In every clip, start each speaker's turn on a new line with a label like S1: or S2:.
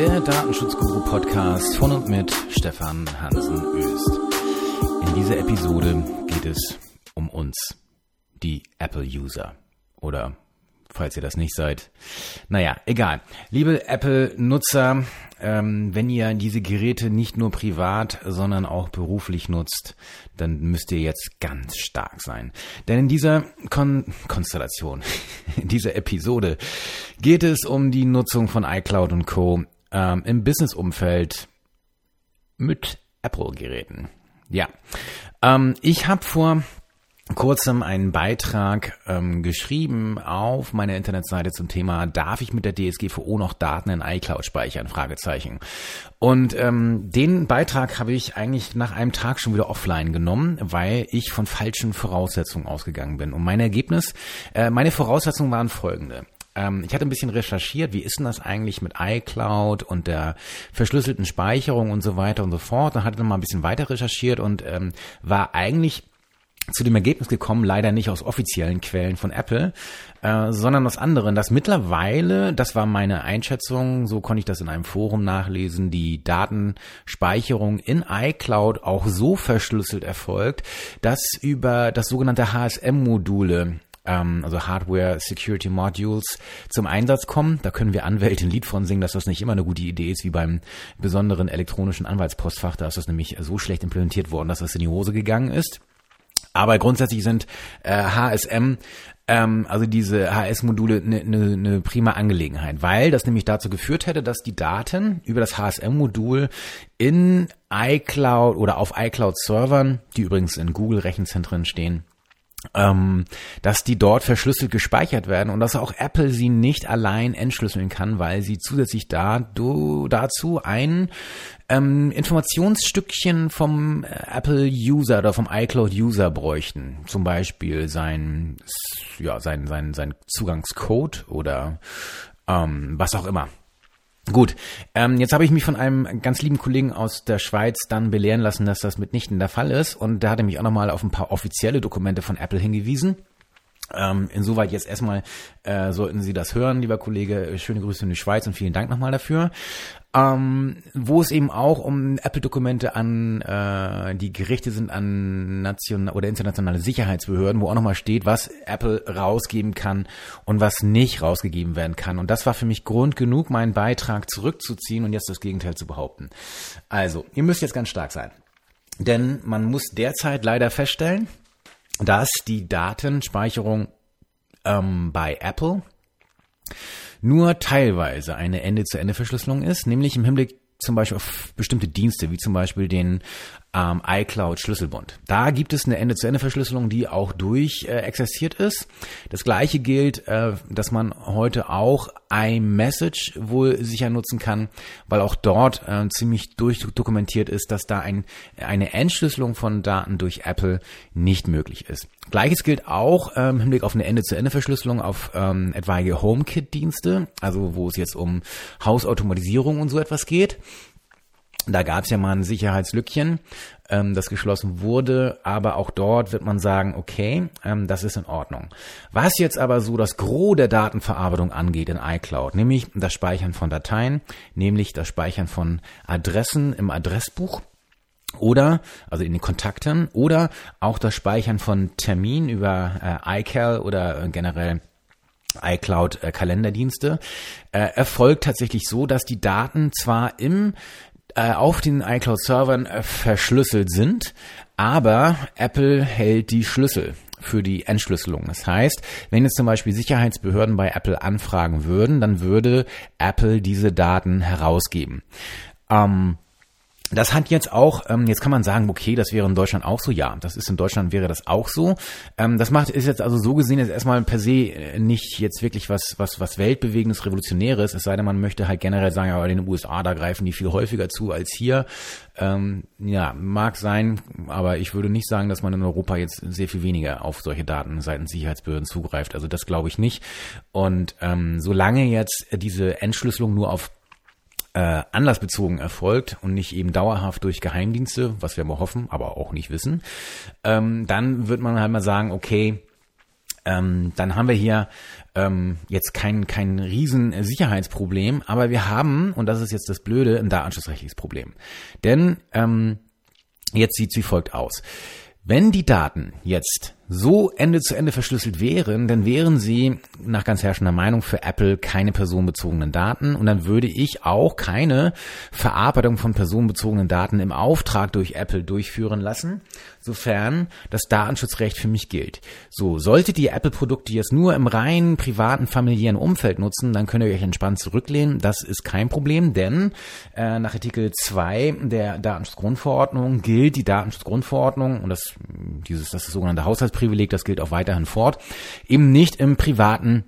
S1: der Datenschutzguru-Podcast von und mit Stefan Hansen Öst. In dieser Episode geht es um uns, die Apple-User. Oder falls ihr das nicht seid. Naja, egal. Liebe Apple-Nutzer, ähm, wenn ihr diese Geräte nicht nur privat, sondern auch beruflich nutzt, dann müsst ihr jetzt ganz stark sein. Denn in dieser Kon Konstellation, in dieser Episode geht es um die Nutzung von iCloud und Co. Ähm, im Business-Umfeld mit Apple-Geräten. Ja, ähm, ich habe vor kurzem einen Beitrag ähm, geschrieben auf meiner Internetseite zum Thema Darf ich mit der DSGVO noch Daten in iCloud speichern? Fragezeichen. Und ähm, den Beitrag habe ich eigentlich nach einem Tag schon wieder offline genommen, weil ich von falschen Voraussetzungen ausgegangen bin. Und mein Ergebnis, äh, meine Voraussetzungen waren folgende ähm, ich hatte ein bisschen recherchiert, wie ist denn das eigentlich mit iCloud und der verschlüsselten Speicherung und so weiter und so fort. Dann hatte ich noch mal ein bisschen weiter recherchiert und ähm, war eigentlich zu dem Ergebnis gekommen, leider nicht aus offiziellen Quellen von Apple, äh, sondern aus anderen, dass mittlerweile, das war meine Einschätzung, so konnte ich das in einem Forum nachlesen, die Datenspeicherung in iCloud auch so verschlüsselt erfolgt, dass über das sogenannte HSM-Module ähm, also Hardware Security Modules zum Einsatz kommen. Da können wir Anwälte ein Lied von singen, dass das nicht immer eine gute Idee ist, wie beim besonderen elektronischen Anwaltspostfach. Da ist das nämlich so schlecht implementiert worden, dass das in die Hose gegangen ist. Aber grundsätzlich sind äh, HSM ähm, also diese HS-Module eine ne, ne prima Angelegenheit, weil das nämlich dazu geführt hätte, dass die Daten über das HSM-Modul in iCloud oder auf iCloud-Servern, die übrigens in Google-Rechenzentren stehen, ähm, dass die dort verschlüsselt gespeichert werden und dass auch Apple sie nicht allein entschlüsseln kann, weil sie zusätzlich da, du, dazu ein ähm, Informationsstückchen vom Apple-User oder vom iCloud-User bräuchten. Zum Beispiel sein, ja, sein, sein, sein Zugangscode oder ähm, was auch immer. Gut, ähm, jetzt habe ich mich von einem ganz lieben Kollegen aus der Schweiz dann belehren lassen, dass das mitnichten der Fall ist. Und da hat er mich auch nochmal auf ein paar offizielle Dokumente von Apple hingewiesen. Ähm, insoweit jetzt erstmal äh, sollten Sie das hören, lieber Kollege. Schöne Grüße in die Schweiz und vielen Dank nochmal dafür ähm, wo es eben auch um Apple-Dokumente an äh, die Gerichte sind an national oder internationale Sicherheitsbehörden, wo auch nochmal steht, was Apple rausgeben kann und was nicht rausgegeben werden kann. Und das war für mich Grund genug, meinen Beitrag zurückzuziehen und jetzt das Gegenteil zu behaupten. Also, ihr müsst jetzt ganz stark sein. Denn man muss derzeit leider feststellen, dass die Datenspeicherung ähm, bei Apple nur teilweise eine Ende-zu-Ende-Verschlüsselung ist, nämlich im Hinblick zum Beispiel auf bestimmte Dienste, wie zum Beispiel den ähm, iCloud-Schlüsselbund. Da gibt es eine Ende-zu-Ende-Verschlüsselung, die auch durch äh, existiert ist. Das gleiche gilt, äh, dass man heute auch iMessage wohl sicher nutzen kann, weil auch dort äh, ziemlich durchdokumentiert ist, dass da ein, eine Entschlüsselung von Daten durch Apple nicht möglich ist. Gleiches gilt auch ähm, im Hinblick auf eine Ende-zu-Ende-Verschlüsselung auf ähm, etwaige HomeKit-Dienste, also wo es jetzt um Hausautomatisierung und so etwas geht. Da gab es ja mal ein Sicherheitslückchen, ähm, das geschlossen wurde, aber auch dort wird man sagen, okay, ähm, das ist in Ordnung. Was jetzt aber so das Gros der Datenverarbeitung angeht in iCloud, nämlich das Speichern von Dateien, nämlich das Speichern von Adressen im Adressbuch, oder, also in den Kontakten, oder auch das Speichern von Terminen über äh, iCal oder äh, generell iCloud äh, äh, erfolgt tatsächlich so, dass die Daten zwar im äh, auf den iCloud-Servern verschlüsselt sind, aber Apple hält die Schlüssel für die Entschlüsselung. Das heißt, wenn jetzt zum Beispiel Sicherheitsbehörden bei Apple anfragen würden, dann würde Apple diese Daten herausgeben. Ähm, das hat jetzt auch, ähm, jetzt kann man sagen, okay, das wäre in Deutschland auch so. Ja, das ist in Deutschland wäre das auch so. Ähm, das macht ist jetzt also so gesehen jetzt erstmal per se äh, nicht jetzt wirklich was was was weltbewegendes, revolutionäres. Es sei denn, man möchte halt generell sagen, aber in den USA da greifen die viel häufiger zu als hier. Ähm, ja, mag sein, aber ich würde nicht sagen, dass man in Europa jetzt sehr viel weniger auf solche Daten seitens Sicherheitsbehörden zugreift. Also das glaube ich nicht. Und ähm, solange jetzt diese Entschlüsselung nur auf äh, anlassbezogen erfolgt und nicht eben dauerhaft durch Geheimdienste, was wir mal hoffen, aber auch nicht wissen, ähm, dann wird man halt mal sagen, okay, ähm, dann haben wir hier ähm, jetzt kein, kein riesen Sicherheitsproblem, aber wir haben, und das ist jetzt das Blöde, ein datenschutzrechtliches Problem. Denn ähm, jetzt sieht sie folgt aus. Wenn die Daten jetzt so Ende zu Ende verschlüsselt wären, dann wären sie nach ganz herrschender Meinung für Apple keine personenbezogenen Daten und dann würde ich auch keine Verarbeitung von personenbezogenen Daten im Auftrag durch Apple durchführen lassen, sofern das Datenschutzrecht für mich gilt. So, solltet ihr Apple-Produkte jetzt nur im reinen privaten, familiären Umfeld nutzen, dann könnt ihr euch entspannt zurücklehnen. Das ist kein Problem, denn äh, nach Artikel 2 der Datenschutzgrundverordnung gilt die Datenschutzgrundverordnung und das, dieses, das ist sogenannte Haushalts Privileg, das gilt auch weiterhin fort, eben nicht im privaten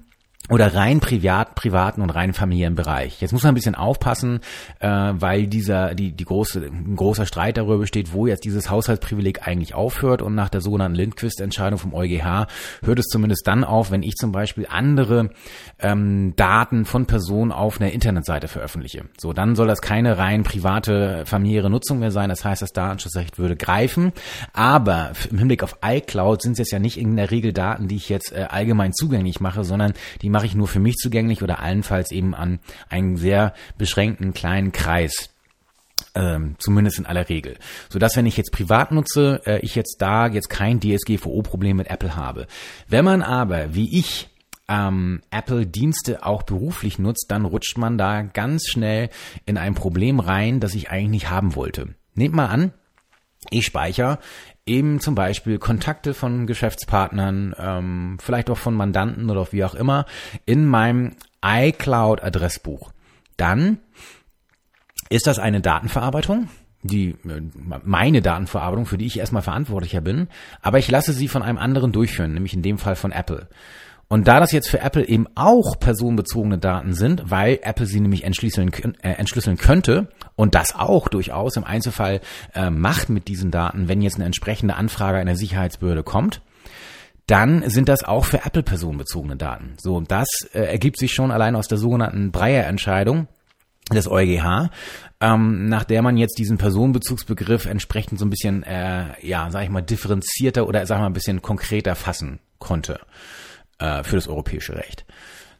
S1: oder rein privat, privaten und rein familiären Bereich. Jetzt muss man ein bisschen aufpassen, äh, weil dieser die die große ein großer Streit darüber besteht, wo jetzt dieses Haushaltsprivileg eigentlich aufhört und nach der sogenannten Lindquist-Entscheidung vom EuGH hört es zumindest dann auf, wenn ich zum Beispiel andere ähm, Daten von Personen auf einer Internetseite veröffentliche. So, dann soll das keine rein private familiäre Nutzung mehr sein. Das heißt, das Datenschutzrecht würde greifen. Aber im Hinblick auf iCloud sind es jetzt ja nicht in der Regel Daten, die ich jetzt äh, allgemein zugänglich mache, sondern die mache ich nur für mich zugänglich oder allenfalls eben an einen sehr beschränkten kleinen Kreis. Ähm, zumindest in aller Regel. So dass wenn ich jetzt privat nutze, äh, ich jetzt da jetzt kein DSGVO-Problem mit Apple habe. Wenn man aber, wie ich, ähm, Apple-Dienste auch beruflich nutzt, dann rutscht man da ganz schnell in ein Problem rein, das ich eigentlich nicht haben wollte. Nehmt mal an, ich speichere eben zum Beispiel Kontakte von Geschäftspartnern, ähm, vielleicht auch von Mandanten oder wie auch immer, in meinem iCloud-Adressbuch. Dann ist das eine Datenverarbeitung, die äh, meine Datenverarbeitung, für die ich erstmal verantwortlicher bin, aber ich lasse sie von einem anderen durchführen, nämlich in dem Fall von Apple. Und da das jetzt für Apple eben auch personenbezogene Daten sind, weil Apple sie nämlich entschlüsseln, äh, entschlüsseln könnte und das auch durchaus im Einzelfall äh, macht mit diesen Daten, wenn jetzt eine entsprechende Anfrage einer Sicherheitsbehörde kommt, dann sind das auch für Apple personenbezogene Daten. So, das äh, ergibt sich schon allein aus der sogenannten Breyer-Entscheidung des EuGH, ähm, nach der man jetzt diesen Personenbezugsbegriff entsprechend so ein bisschen, äh, ja, sag ich mal, differenzierter oder sag ich mal ein bisschen konkreter fassen konnte äh, für das europäische Recht.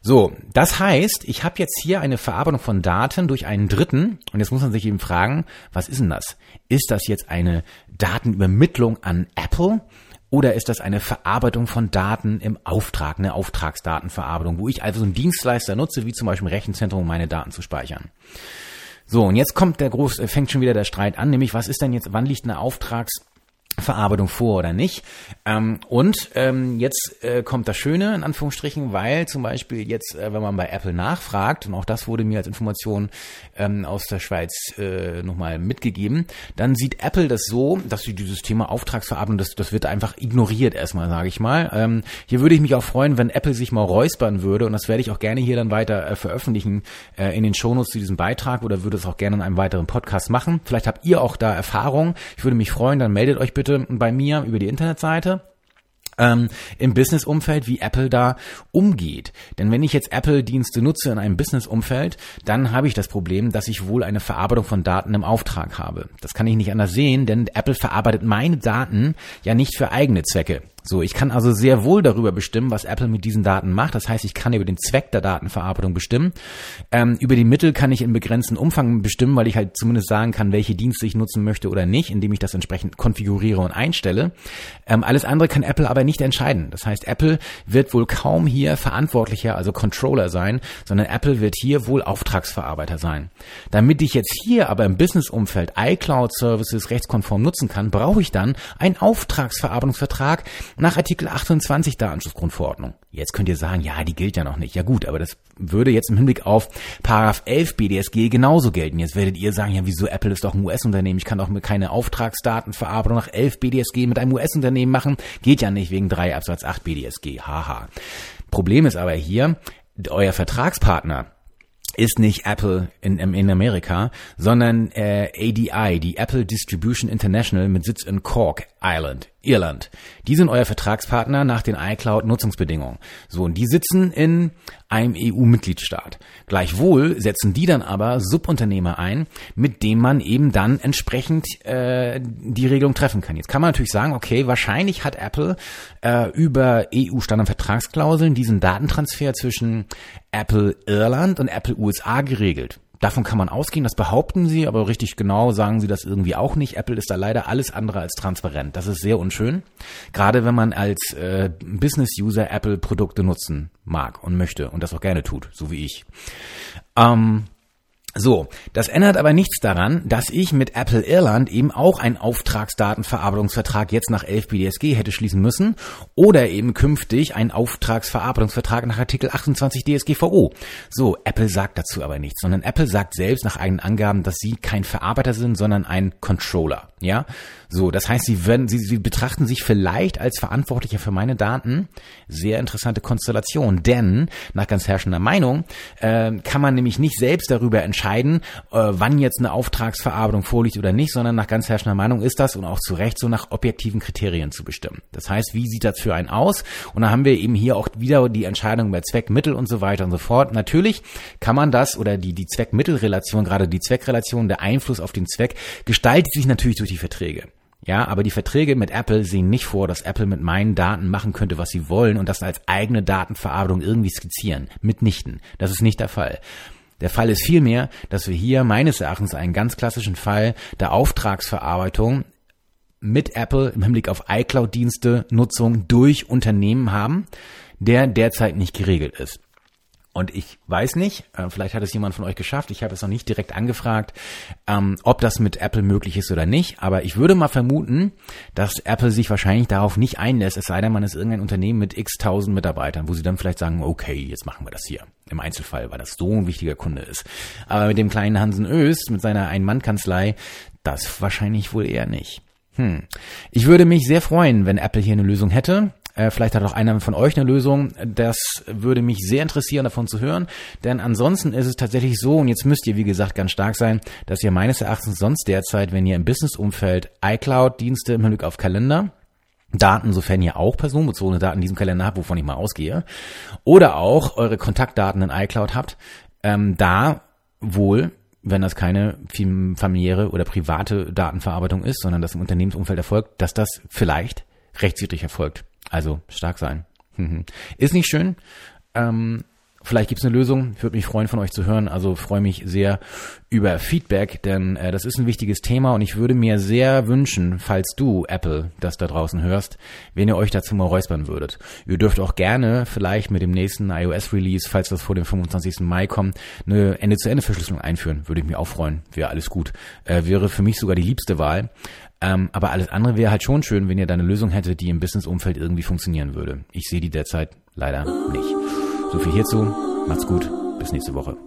S1: So, das heißt, ich habe jetzt hier eine Verarbeitung von Daten durch einen Dritten und jetzt muss man sich eben fragen, was ist denn das? Ist das jetzt eine Datenübermittlung an Apple oder ist das eine Verarbeitung von Daten im Auftrag, eine Auftragsdatenverarbeitung, wo ich also einen Dienstleister nutze, wie zum Beispiel ein Rechenzentrum, um meine Daten zu speichern? So, und jetzt kommt der groß, fängt schon wieder der Streit an, nämlich was ist denn jetzt, wann liegt eine Auftrags Verarbeitung vor oder nicht. Ähm, und ähm, jetzt äh, kommt das Schöne in Anführungsstrichen, weil zum Beispiel jetzt, äh, wenn man bei Apple nachfragt, und auch das wurde mir als Information ähm, aus der Schweiz äh, nochmal mitgegeben, dann sieht Apple das so, dass sie dieses Thema Auftragsverarbeitung, das, das wird einfach ignoriert erstmal, sage ich mal. Ähm, hier würde ich mich auch freuen, wenn Apple sich mal räuspern würde, und das werde ich auch gerne hier dann weiter äh, veröffentlichen äh, in den Shownotes zu diesem Beitrag oder würde es auch gerne in einem weiteren Podcast machen. Vielleicht habt ihr auch da Erfahrung. Ich würde mich freuen, dann meldet euch bitte bitte bei mir über die Internetseite ähm, im Business-Umfeld, wie Apple da umgeht. Denn wenn ich jetzt Apple-Dienste nutze in einem Business-Umfeld, dann habe ich das Problem, dass ich wohl eine Verarbeitung von Daten im Auftrag habe. Das kann ich nicht anders sehen, denn Apple verarbeitet meine Daten ja nicht für eigene Zwecke. So, ich kann also sehr wohl darüber bestimmen, was Apple mit diesen Daten macht. Das heißt, ich kann über den Zweck der Datenverarbeitung bestimmen. Ähm, über die Mittel kann ich in begrenzten Umfang bestimmen, weil ich halt zumindest sagen kann, welche Dienste ich nutzen möchte oder nicht, indem ich das entsprechend konfiguriere und einstelle. Ähm, alles andere kann Apple aber nicht entscheiden. Das heißt, Apple wird wohl kaum hier Verantwortlicher, also Controller sein, sondern Apple wird hier wohl Auftragsverarbeiter sein. Damit ich jetzt hier aber im Business-Umfeld iCloud-Services rechtskonform nutzen kann, brauche ich dann einen Auftragsverarbeitungsvertrag, nach Artikel 28 der Anschlussgrundverordnung. Jetzt könnt ihr sagen, ja, die gilt ja noch nicht. Ja gut, aber das würde jetzt im Hinblick auf Paragraph 11 BDSG genauso gelten. Jetzt werdet ihr sagen, ja, wieso Apple ist doch ein US-Unternehmen, ich kann doch keine Auftragsdatenverarbeitung nach 11 BDSG mit einem US-Unternehmen machen. Geht ja nicht wegen 3 Absatz 8 BDSG. Haha. Problem ist aber hier, euer Vertragspartner ist nicht Apple in, in Amerika, sondern äh, ADI, die Apple Distribution International mit Sitz in Cork, Island, Irland. Die sind euer Vertragspartner nach den iCloud-Nutzungsbedingungen. So, und die sitzen in einem EU-Mitgliedstaat. Gleichwohl setzen die dann aber Subunternehmer ein, mit dem man eben dann entsprechend äh, die Regelung treffen kann. Jetzt kann man natürlich sagen, okay, wahrscheinlich hat Apple äh, über EU-Standardvertragsklauseln diesen Datentransfer zwischen Apple Irland und Apple USA geregelt. Davon kann man ausgehen, das behaupten sie, aber richtig genau sagen sie das irgendwie auch nicht. Apple ist da leider alles andere als transparent. Das ist sehr unschön. Gerade wenn man als äh, Business-User Apple-Produkte nutzen mag und möchte und das auch gerne tut, so wie ich. Ähm, so, das ändert aber nichts daran, dass ich mit Apple Irland eben auch einen Auftragsdatenverarbeitungsvertrag jetzt nach 11 BDSG hätte schließen müssen oder eben künftig einen Auftragsverarbeitungsvertrag nach Artikel 28 DSGVO. So, Apple sagt dazu aber nichts, sondern Apple sagt selbst nach eigenen Angaben, dass sie kein Verarbeiter sind, sondern ein Controller. Ja, so, das heißt, sie werden, sie, sie betrachten sich vielleicht als Verantwortlicher für meine Daten. Sehr interessante Konstellation, denn nach ganz herrschender Meinung äh, kann man nämlich nicht selbst darüber entscheiden, äh, wann jetzt eine Auftragsverarbeitung vorliegt oder nicht, sondern nach ganz herrschender Meinung ist das und auch zu Recht so nach objektiven Kriterien zu bestimmen. Das heißt, wie sieht das für einen aus? Und da haben wir eben hier auch wieder die Entscheidung über Zweck, Mittel und so weiter und so fort. Natürlich kann man das oder die die Zweck-Mittel-Relation, gerade die Zweckrelation, der Einfluss auf den Zweck gestaltet sich natürlich durch die Verträge. Ja, aber die Verträge mit Apple sehen nicht vor, dass Apple mit meinen Daten machen könnte, was sie wollen und das als eigene Datenverarbeitung irgendwie skizzieren. Mitnichten. Das ist nicht der Fall. Der Fall ist vielmehr, dass wir hier meines Erachtens einen ganz klassischen Fall der Auftragsverarbeitung mit Apple im Hinblick auf iCloud-Dienste Nutzung durch Unternehmen haben, der derzeit nicht geregelt ist. Und ich weiß nicht, äh, vielleicht hat es jemand von euch geschafft, ich habe es noch nicht direkt angefragt, ähm, ob das mit Apple möglich ist oder nicht, aber ich würde mal vermuten, dass Apple sich wahrscheinlich darauf nicht einlässt, es sei denn, man ist irgendein Unternehmen mit x tausend Mitarbeitern, wo sie dann vielleicht sagen, okay, jetzt machen wir das hier. Im Einzelfall, weil das so ein wichtiger Kunde ist. Aber mit dem kleinen Hansen Öst, mit seiner Ein-Mann-Kanzlei, das wahrscheinlich wohl eher nicht. Hm. Ich würde mich sehr freuen, wenn Apple hier eine Lösung hätte. Äh, vielleicht hat auch einer von euch eine Lösung. Das würde mich sehr interessieren, davon zu hören. Denn ansonsten ist es tatsächlich so, und jetzt müsst ihr, wie gesagt, ganz stark sein, dass ihr meines Erachtens sonst derzeit, wenn ihr im Business-Umfeld iCloud-Dienste im Hinblick auf Kalender, Daten, sofern ihr auch personenbezogene Daten in diesem Kalender habt, wovon ich mal ausgehe, oder auch eure Kontaktdaten in iCloud habt, ähm, da wohl wenn das keine familiäre oder private Datenverarbeitung ist, sondern das im Unternehmensumfeld erfolgt, dass das vielleicht rechtswidrig erfolgt. Also stark sein. Ist nicht schön. Ähm, vielleicht gibt's eine Lösung. Würde mich freuen, von euch zu hören. Also freue mich sehr über Feedback, denn äh, das ist ein wichtiges Thema und ich würde mir sehr wünschen, falls du, Apple, das da draußen hörst, wenn ihr euch dazu mal räuspern würdet. Ihr dürft auch gerne vielleicht mit dem nächsten iOS-Release, falls das vor dem 25. Mai kommt, eine Ende-zu-Ende-Verschlüsselung einführen. Würde ich mich auch freuen. Wäre alles gut. Äh, wäre für mich sogar die liebste Wahl. Ähm, aber alles andere wäre halt schon schön, wenn ihr da eine Lösung hättet, die im Business-Umfeld irgendwie funktionieren würde. Ich sehe die derzeit leider nicht. So viel hierzu. Macht's gut. Bis nächste Woche.